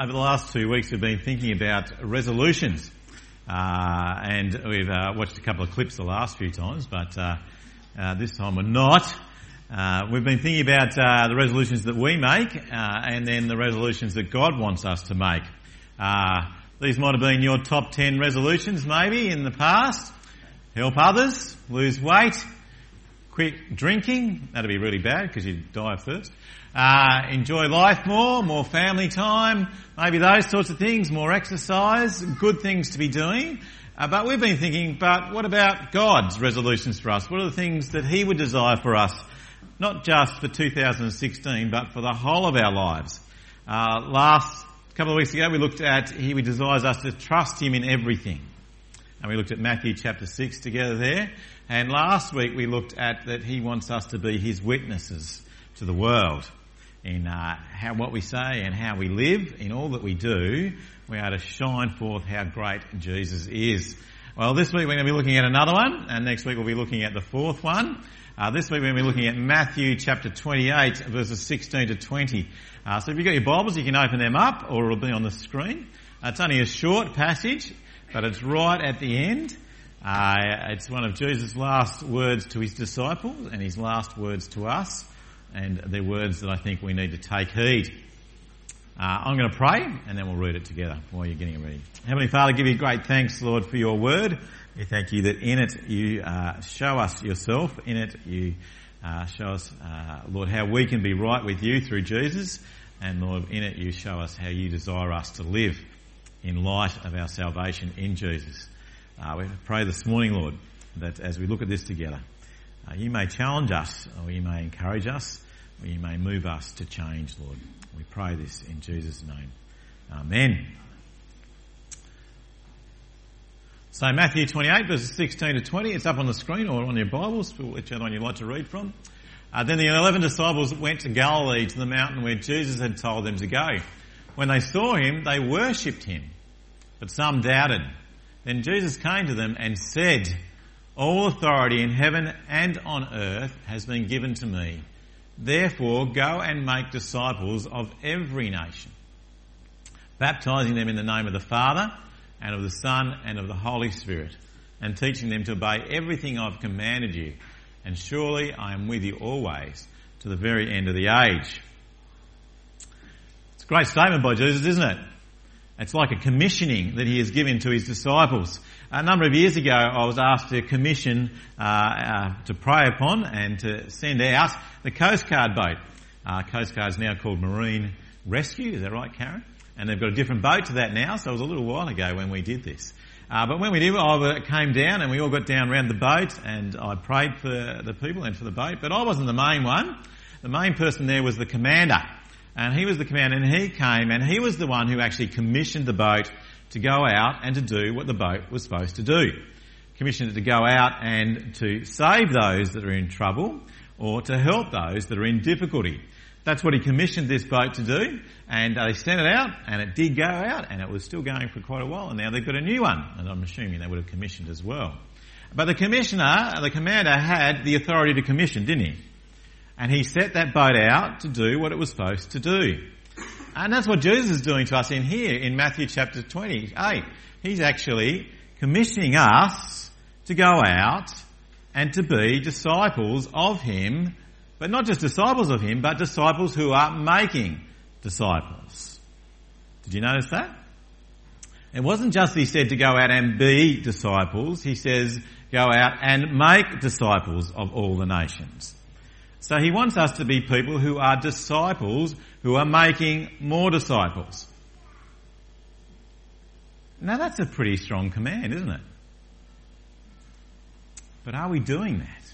over the last two weeks, we've been thinking about resolutions. Uh, and we've uh, watched a couple of clips the last few times, but uh, uh this time we're not. Uh, we've been thinking about uh, the resolutions that we make and then the resolutions that God wants us to make. these might have been your top 10 resolutions maybe in the past. Help others, lose weight, quit drinking. That'd be really bad because you'd die first. Uh, enjoy life more, more family time, maybe those sorts of things, more exercise, good things to be doing. Uh, but we've been thinking, but what about God's resolutions for us? What are the things that He would desire for us? Not just for 2016, but for the whole of our lives. Uh, last couple of weeks ago, we looked at He desires us to trust Him in everything. And we looked at Matthew chapter 6 together there. And last week we looked at that He wants us to be His witnesses to the world in uh, how what we say and how we live, in all that we do, we are to shine forth how great Jesus is. Well, this week we're going to be looking at another one, and next week we'll be looking at the fourth one. Uh, this week we're going to be looking at Matthew chapter 28, verses 16 to 20. Uh, so if you've got your Bibles, you can open them up, or it'll be on the screen. Uh, it's only a short passage, but it's right at the end. Uh, it's one of Jesus' last words to his disciples and his last words to us and they're words that I think we need to take heed. Uh, I'm going to pray and then we'll read it together while you're getting ready. Heavenly Father, give you great thanks, Lord, for your word. We thank you that in it you uh, show us yourself. In it you uh, show us, uh, Lord, how we can be right with you through Jesus. And Lord, in it you show us how you desire us to live in light of our salvation in Jesus. Uh, we pray this morning, Lord, that as we look at this together, uh, you may challenge us, or you may encourage us, or you may move us to change, Lord. We pray this in Jesus' name. Amen. So Matthew 28 verses 16 to 20, it's up on the screen or on your Bibles, for whichever one you'd like to read from. Uh, then the eleven disciples went to Galilee to the mountain where Jesus had told them to go. When they saw him, they worshipped him, but some doubted. Then Jesus came to them and said, all authority in heaven and on earth has been given to me. Therefore, go and make disciples of every nation, baptizing them in the name of the Father and of the Son and of the Holy Spirit, and teaching them to obey everything I've commanded you. And surely I am with you always to the very end of the age. It's a great statement by Jesus, isn't it? It's like a commissioning that he has given to his disciples. A number of years ago, I was asked to commission, uh, uh, to pray upon and to send out the Coast Guard boat. Uh, Coast Guard is now called Marine Rescue, is that right, Karen? And they've got a different boat to that now, so it was a little while ago when we did this. Uh, but when we did, I came down and we all got down around the boat and I prayed for the people and for the boat, but I wasn't the main one. The main person there was the commander. And he was the commander and he came and he was the one who actually commissioned the boat to go out and to do what the boat was supposed to do. Commissioned it to go out and to save those that are in trouble or to help those that are in difficulty. That's what he commissioned this boat to do and they sent it out and it did go out and it was still going for quite a while and now they've got a new one and I'm assuming they would have commissioned as well. But the commissioner, the commander had the authority to commission, didn't he? And he set that boat out to do what it was supposed to do. And that's what Jesus is doing to us in here in Matthew chapter 28. He's actually commissioning us to go out and to be disciples of Him, but not just disciples of Him, but disciples who are making disciples. Did you notice that? It wasn't just he said to go out and be disciples, he says go out and make disciples of all the nations. So he wants us to be people who are disciples, who are making more disciples. Now that's a pretty strong command, isn't it? But are we doing that?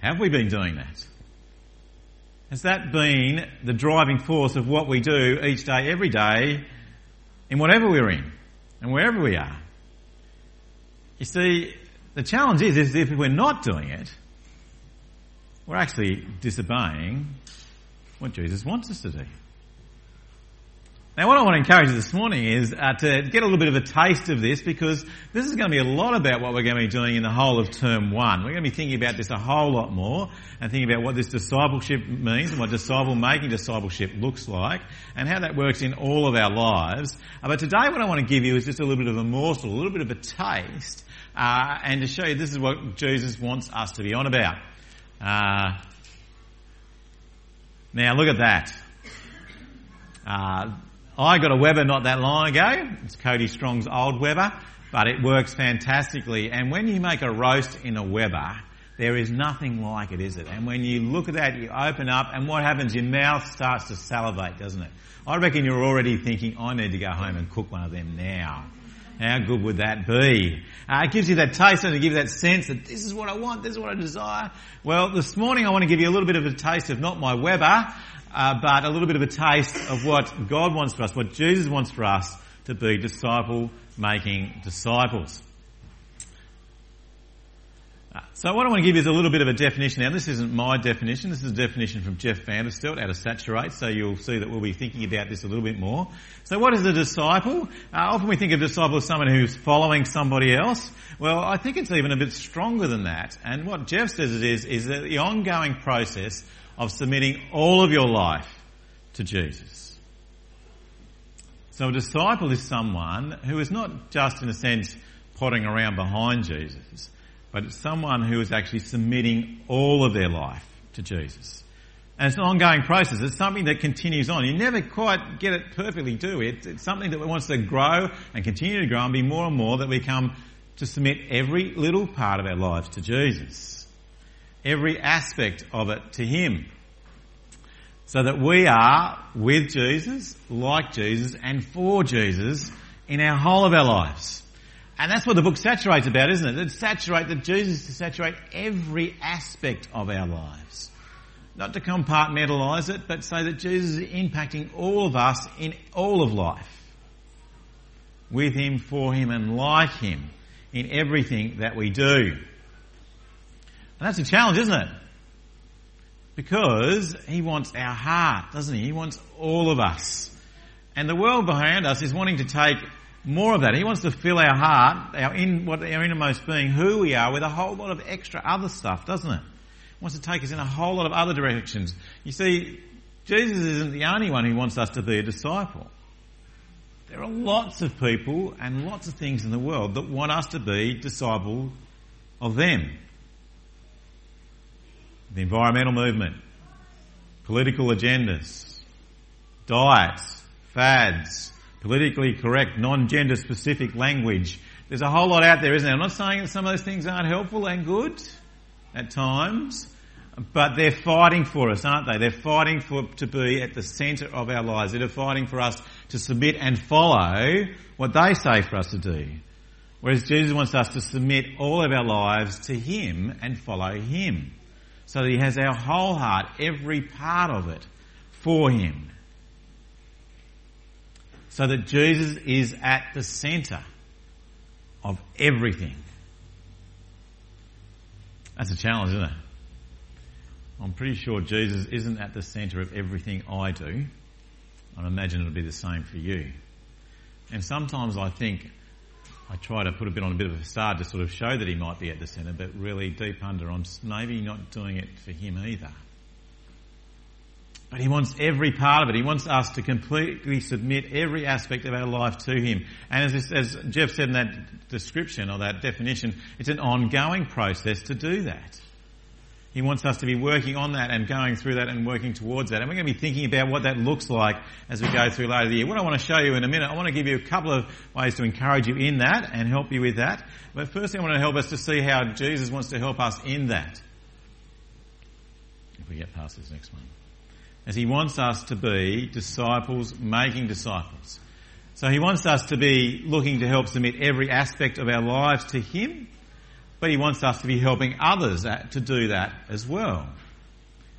Have we been doing that? Has that been the driving force of what we do each day, every day, in whatever we're in and wherever we are? You see, the challenge is, is if we're not doing it, we're actually disobeying what Jesus wants us to do. Now what I want to encourage you this morning is uh, to get a little bit of a taste of this because this is going to be a lot about what we're going to be doing in the whole of term one. We're going to be thinking about this a whole lot more and thinking about what this discipleship means and what disciple making discipleship looks like and how that works in all of our lives. Uh, but today what I want to give you is just a little bit of a morsel, a little bit of a taste uh, and to show you this is what Jesus wants us to be on about. Uh, now look at that. Uh, I got a Weber not that long ago. It's Cody Strong's old Weber, but it works fantastically. And when you make a roast in a Weber, there is nothing like it, is it? And when you look at that, you open up, and what happens? Your mouth starts to salivate, doesn't it? I reckon you're already thinking, I need to go home and cook one of them now. How good would that be? Uh, it gives you that taste and it gives you that sense that this is what I want, this is what I desire. Well, this morning I want to give you a little bit of a taste of not my Weber, uh, but a little bit of a taste of what God wants for us, what Jesus wants for us to be disciple making disciples. So what I want to give you is a little bit of a definition. Now this isn't my definition, this is a definition from Jeff Vanderstelt out of Saturate, so you'll see that we'll be thinking about this a little bit more. So what is a disciple? Uh, often we think of a disciple as someone who's following somebody else. Well, I think it's even a bit stronger than that. And what Jeff says it is, is that the ongoing process of submitting all of your life to Jesus. So a disciple is someone who is not just in a sense potting around behind Jesus, but it's someone who is actually submitting all of their life to Jesus. And it's an ongoing process. It's something that continues on. You never quite get it perfectly, do it? It's something that wants to grow and continue to grow and be more and more that we come to submit every little part of our lives to Jesus every aspect of it to Him. So that we are with Jesus, like Jesus, and for Jesus in our whole of our lives. And that's what the book saturates about, isn't it? It saturates that Jesus to saturate every aspect of our lives. Not to compartmentalise it, but say that Jesus is impacting all of us in all of life. With Him, for Him, and like Him in everything that we do. And that's a challenge, isn't it? Because he wants our heart, doesn't he? He wants all of us. And the world behind us is wanting to take more of that. He wants to fill our heart, our in, what our innermost being, who we are, with a whole lot of extra other stuff, doesn't it? He wants to take us in a whole lot of other directions. You see, Jesus isn't the only one who wants us to be a disciple. There are lots of people and lots of things in the world that want us to be disciple of them the environmental movement, political agendas, diets, fads, politically correct, non-gender specific language. There's a whole lot out there, isn't there? I'm not saying that some of those things aren't helpful and good at times, but they're fighting for us, aren't they? They're fighting for to be at the centre of our lives. They're fighting for us to submit and follow what they say for us to do. Whereas Jesus wants us to submit all of our lives to Him and follow Him so that he has our whole heart, every part of it, for him. So that Jesus is at the centre of everything. That's a challenge, isn't it? I'm pretty sure Jesus isn't at the centre of everything I do. I imagine it'll be the same for you. And sometimes I think I try to put a bit on a bit of a facade to sort of show that he might be at the centre, but really deep under, I'm maybe not doing it for him either. But he wants every part of it. He wants us to completely submit every aspect of our life to him. And as, as Jeff said in that description or that definition, it's an ongoing process to do that. He wants us to be working on that and going through that and working towards that. And we're going to be thinking about what that looks like as we go through later in the year. What I want to show you in a minute, I want to give you a couple of ways to encourage you in that and help you with that. But firstly, I want to help us to see how Jesus wants to help us in that. If we get past this next one. As he wants us to be disciples making disciples. So he wants us to be looking to help submit every aspect of our lives to him but he wants us to be helping others to do that as well.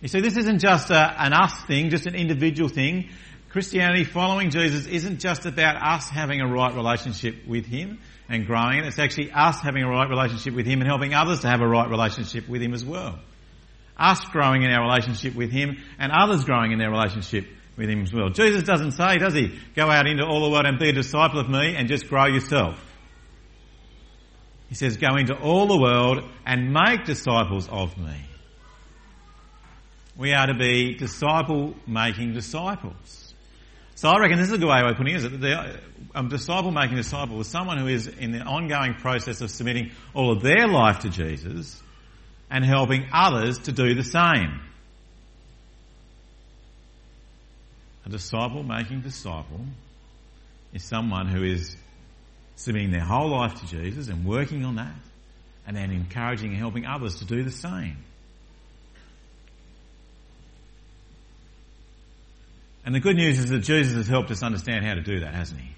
You see, this isn't just a, an us thing, just an individual thing. Christianity, following Jesus, isn't just about us having a right relationship with Him and growing it. It's actually us having a right relationship with Him and helping others to have a right relationship with Him as well. Us growing in our relationship with Him and others growing in their relationship with him as well. Jesus doesn't say, does he, go out into all the world and be a disciple of me and just grow yourself. He says, go into all the world and make disciples of me. We are to be disciple making disciples. So I reckon this is a good way of putting it, is that the, um, a disciple making disciple is someone who is in the ongoing process of submitting all of their life to Jesus and helping others to do the same. A disciple making disciple is someone who is submitting their whole life to Jesus and working on that and then encouraging and helping others to do the same. And the good news is that Jesus has helped us understand how to do that, hasn't he?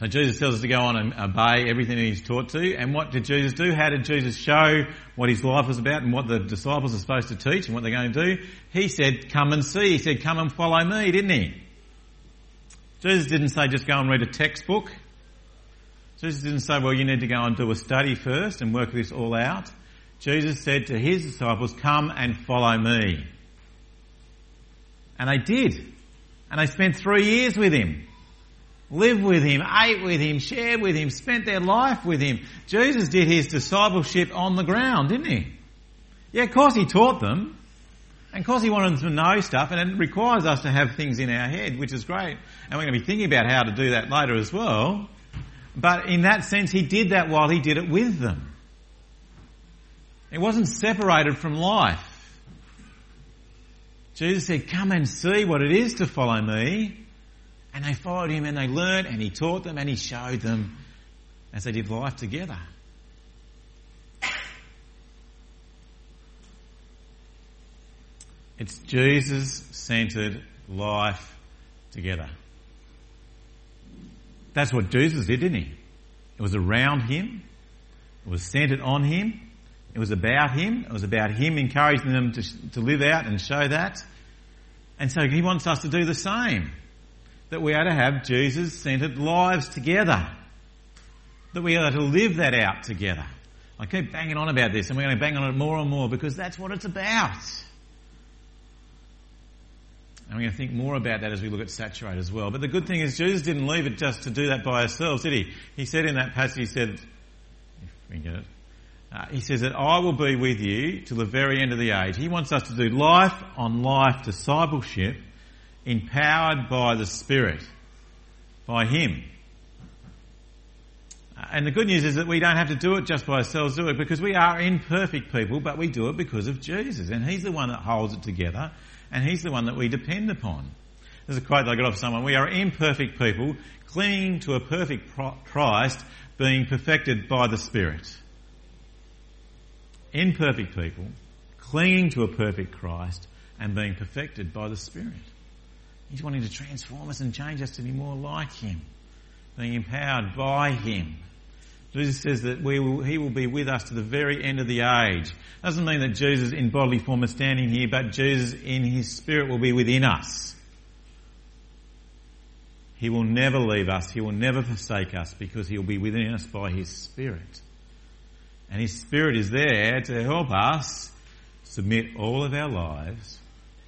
So Jesus tells us to go on and uh, obey everything that he's taught to. And what did Jesus do? How did Jesus show what his life was about and what the disciples are supposed to teach and what they're going to do? He said, come and see. He said, come and follow me, didn't he? Jesus didn't say just go and read a textbook. Jesus didn't say, well, you need to go and do a study first and work this all out. Jesus said to his disciples, come and follow me. And they did. And they spent three years with him lived with him, ate with him, shared with him, spent their life with him. Jesus did his discipleship on the ground, didn't he? Yeah, of course he taught them. And of course he wanted them to know stuff and it requires us to have things in our head, which is great. And we're going to be thinking about how to do that later as well. But in that sense, he did that while he did it with them. It wasn't separated from life. Jesus said, come and see what it is to follow me. And they followed him and they learned and he taught them and he showed them as they did life together. It's Jesus centered life together. That's what Jesus did, didn't he? It was around him. It was centered on him. It was about him. It was about him encouraging them to, to live out and show that. And so he wants us to do the same that we are to have Jesus centered lives together. That we are to live that out together. I keep banging on about this and we're going to bang on it more and more because that's what it's about. And we're going to think more about that as we look at saturate as well. But the good thing is Jesus didn't leave it just to do that by ourselves, did he? He said in that passage, he said, if we get it, uh, he says that I will be with you till the very end of the age. He wants us to do life on life discipleship empowered by the Spirit, by Him. And the good news is that we don't have to do it just by ourselves, do it because we are imperfect people, but we do it because of Jesus. And He's the one that holds it together, and He's the one that we depend upon. There's a quote that I got off someone. We are imperfect people clinging to a perfect Christ being perfected by the Spirit. Imperfect people clinging to a perfect Christ and being perfected by the Spirit. He's wanting to transform us and change us to be more like Him, being empowered by Him. Jesus says that will, He will be with us to the very end of the age. Doesn't mean that Jesus in bodily form is standing here, but Jesus in His Spirit will be within us. He will never leave us. He will never forsake us because He will be within us by His Spirit. And His Spirit is there to help us submit all of our lives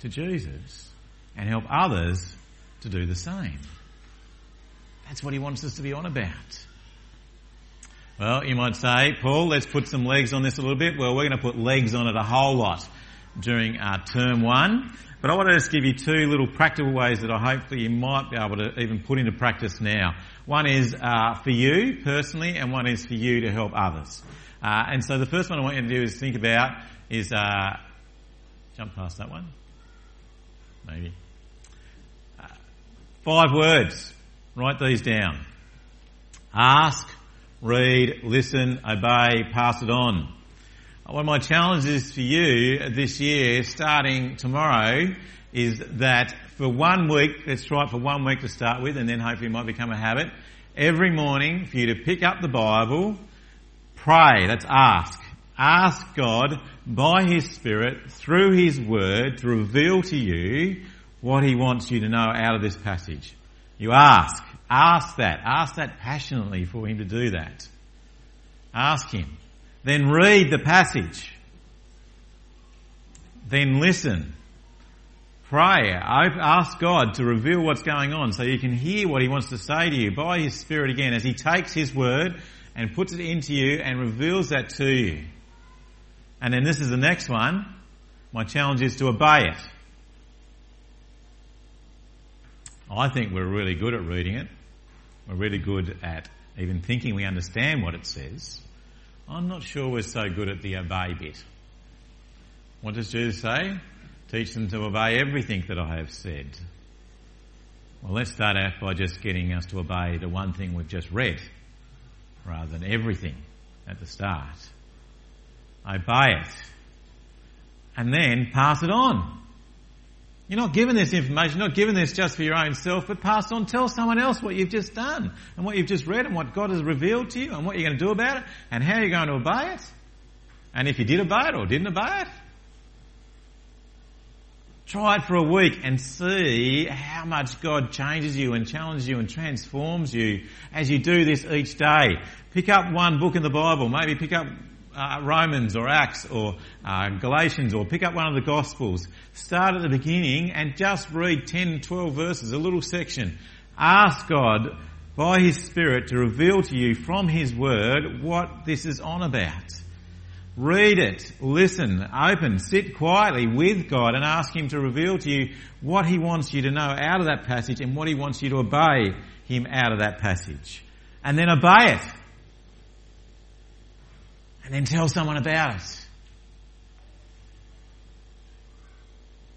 to Jesus and help others to do the same. That's what he wants us to be on about. Well, you might say, Paul, let's put some legs on this a little bit. Well, we're going to put legs on it a whole lot during our term one. But I want to just give you two little practical ways that I hope that you might be able to even put into practice now. One is uh, for you personally, and one is for you to help others. Uh, and so the first one I want you to do is think about is uh, jump past that one, maybe. Five words. Write these down. Ask, read, listen, obey, pass it on. One of my challenges for you this year, starting tomorrow, is that for one week, let's try it for one week to start with, and then hopefully it might become a habit. Every morning, for you to pick up the Bible, pray, that's ask. Ask God by His Spirit, through His Word, to reveal to you what he wants you to know out of this passage. You ask. Ask that. Ask that passionately for him to do that. Ask him. Then read the passage. Then listen. Pray. Ask God to reveal what's going on so you can hear what He wants to say to you by His Spirit again as He takes His Word and puts it into you and reveals that to you. And then this is the next one. My challenge is to obey it. I think we're really good at reading it. We're really good at even thinking we understand what it says. I'm not sure we're so good at the obey bit. What does Jesus say? Teach them to obey everything that I have said. Well, let's start out by just getting us to obey the one thing we've just read, rather than everything at the start. Obey it. And then pass it on. You're not given this information, you're not given this just for your own self, but pass on. Tell someone else what you've just done and what you've just read and what God has revealed to you and what you're going to do about it and how you're going to obey it. And if you did obey it or didn't obey it, try it for a week and see how much God changes you and challenges you and transforms you as you do this each day. Pick up one book in the Bible, maybe pick up uh, Romans or Acts or uh, Galatians or pick up one of the Gospels. Start at the beginning and just read 10, 12 verses, a little section. Ask God by His Spirit to reveal to you from His Word what this is on about. Read it, listen, open, sit quietly with God and ask Him to reveal to you what He wants you to know out of that passage and what He wants you to obey Him out of that passage. And then obey it and then tell someone about it.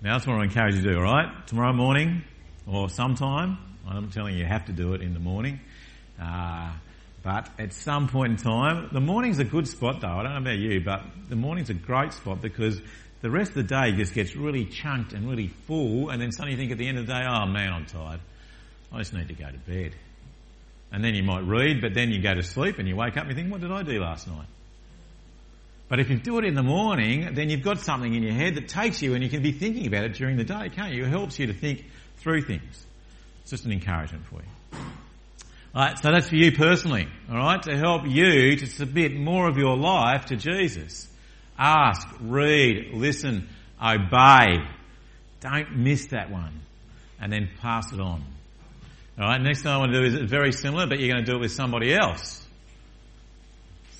Now that's what I encourage you to do, alright? Tomorrow morning or sometime, I'm telling you you have to do it in the morning, uh, but at some point in time, the morning's a good spot though, I don't know about you, but the morning's a great spot because the rest of the day just gets really chunked and really full and then suddenly you think at the end of the day, oh man, I'm tired. I just need to go to bed. And then you might read, but then you go to sleep and you wake up and you think, what did I do last night? But if you do it in the morning, then you've got something in your head that takes you and you can be thinking about it during the day, can't you? It helps you to think through things. It's just an encouragement for you. Alright, so that's for you personally, alright, to help you to submit more of your life to Jesus. Ask, read, listen, obey. Don't miss that one. And then pass it on. Alright, next thing I want to do is very similar, but you're going to do it with somebody else.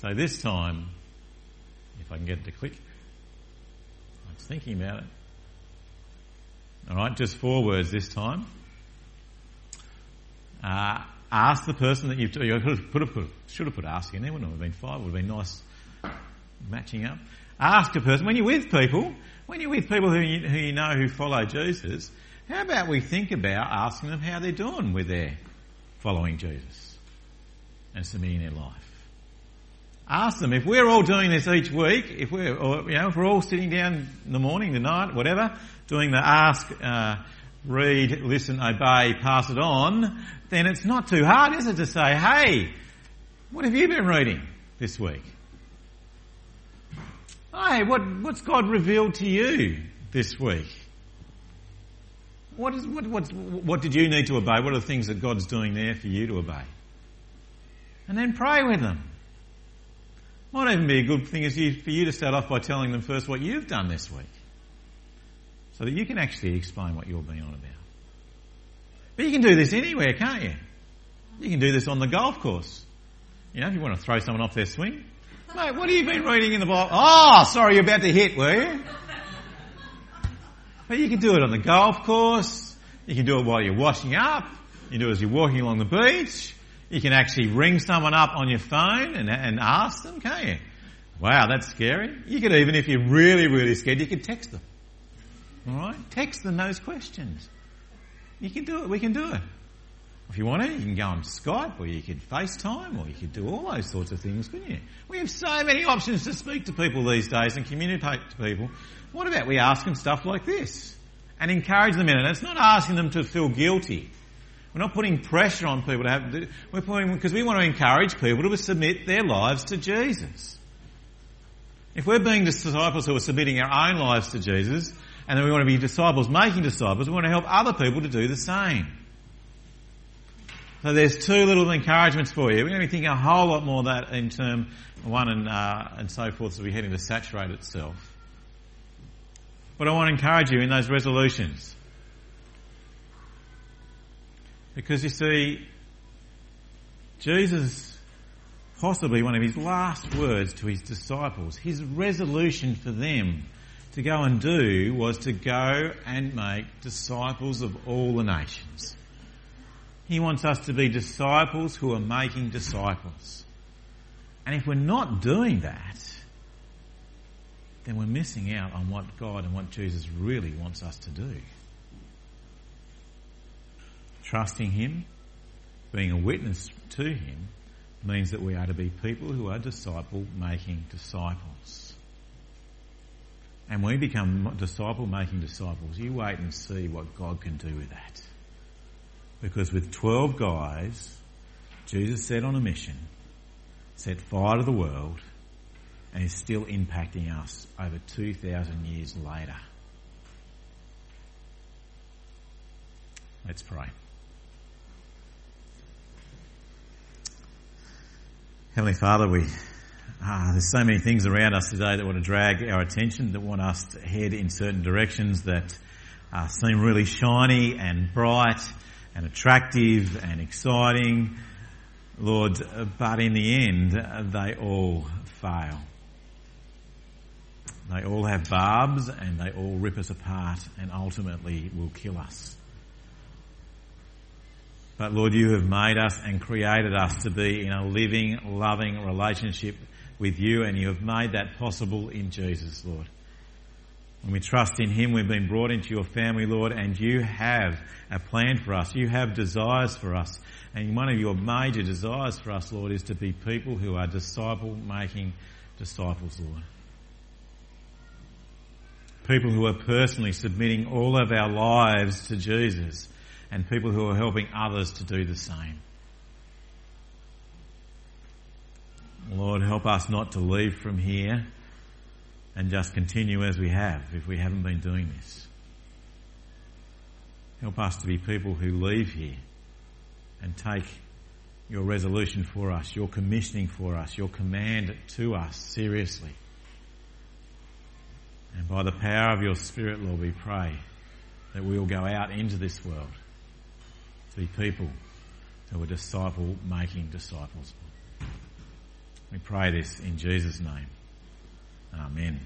So this time, if I can get it to click. I was thinking about it. All right, just four words this time. Uh, ask the person that you've you could have put should have put ask in there. Wouldn't have been five. Would have been nice matching up. Ask a person when you're with people. When you're with people who you, who you know who follow Jesus, how about we think about asking them how they're doing with their following Jesus and submitting their life. Ask them if we're all doing this each week, if we're, or, you know, if we're all sitting down in the morning, the night, whatever, doing the ask, uh, read, listen, obey, pass it on, then it's not too hard, is it, to say, hey, what have you been reading this week? Hey, what, what's God revealed to you this week? What, is, what, what, what did you need to obey? What are the things that God's doing there for you to obey? And then pray with them. Might even be a good thing is for you to start off by telling them first what you've done this week. So that you can actually explain what you're being on about. But you can do this anywhere, can't you? You can do this on the golf course. You know, if you want to throw someone off their swing. Mate, what have you been reading in the Bible? Oh, sorry, you're about to hit, were you? But you can do it on the golf course. You can do it while you're washing up. You can do it as you're walking along the beach. You can actually ring someone up on your phone and, and ask them, can't you? Wow, that's scary. You could even, if you're really, really scared, you could text them. Alright? Text them those questions. You can do it. We can do it. If you want to, you can go on Skype or you could FaceTime or you could do all those sorts of things, couldn't you? We have so many options to speak to people these days and communicate to people. What about we ask them stuff like this and encourage them in it? It's not asking them to feel guilty. We're not putting pressure on people to have, we're putting, because we want to encourage people to submit their lives to Jesus. If we're being disciples who are submitting our own lives to Jesus, and then we want to be disciples making disciples, we want to help other people to do the same. So there's two little encouragements for you. We're going to be thinking a whole lot more of that in term one and, uh, and so forth as we head into saturate itself. But I want to encourage you in those resolutions. Because you see, Jesus, possibly one of his last words to his disciples, his resolution for them to go and do was to go and make disciples of all the nations. He wants us to be disciples who are making disciples. And if we're not doing that, then we're missing out on what God and what Jesus really wants us to do. Trusting Him, being a witness to Him, means that we are to be people who are disciple making disciples. And when we become disciple making disciples, you wait and see what God can do with that. Because with 12 guys, Jesus set on a mission, set fire to the world, and is still impacting us over 2,000 years later. Let's pray. Heavenly Father, we ah, there's so many things around us today that want to drag our attention, that want us to head in certain directions that uh, seem really shiny and bright and attractive and exciting, Lord, but in the end, they all fail. They all have barbs and they all rip us apart and ultimately will kill us. But Lord, you have made us and created us to be in a living, loving relationship with you and you have made that possible in Jesus, Lord. When we trust in Him, we've been brought into your family, Lord, and you have a plan for us. You have desires for us. And one of your major desires for us, Lord, is to be people who are disciple making disciples, Lord. People who are personally submitting all of our lives to Jesus and people who are helping others to do the same. Lord, help us not to leave from here and just continue as we have if we haven't been doing this. Help us to be people who leave here and take your resolution for us, your commissioning for us, your command to us seriously. And by the power of your Spirit, Lord, we pray that we will go out into this world be people who are disciple making disciples. We pray this in Jesus' name. Amen.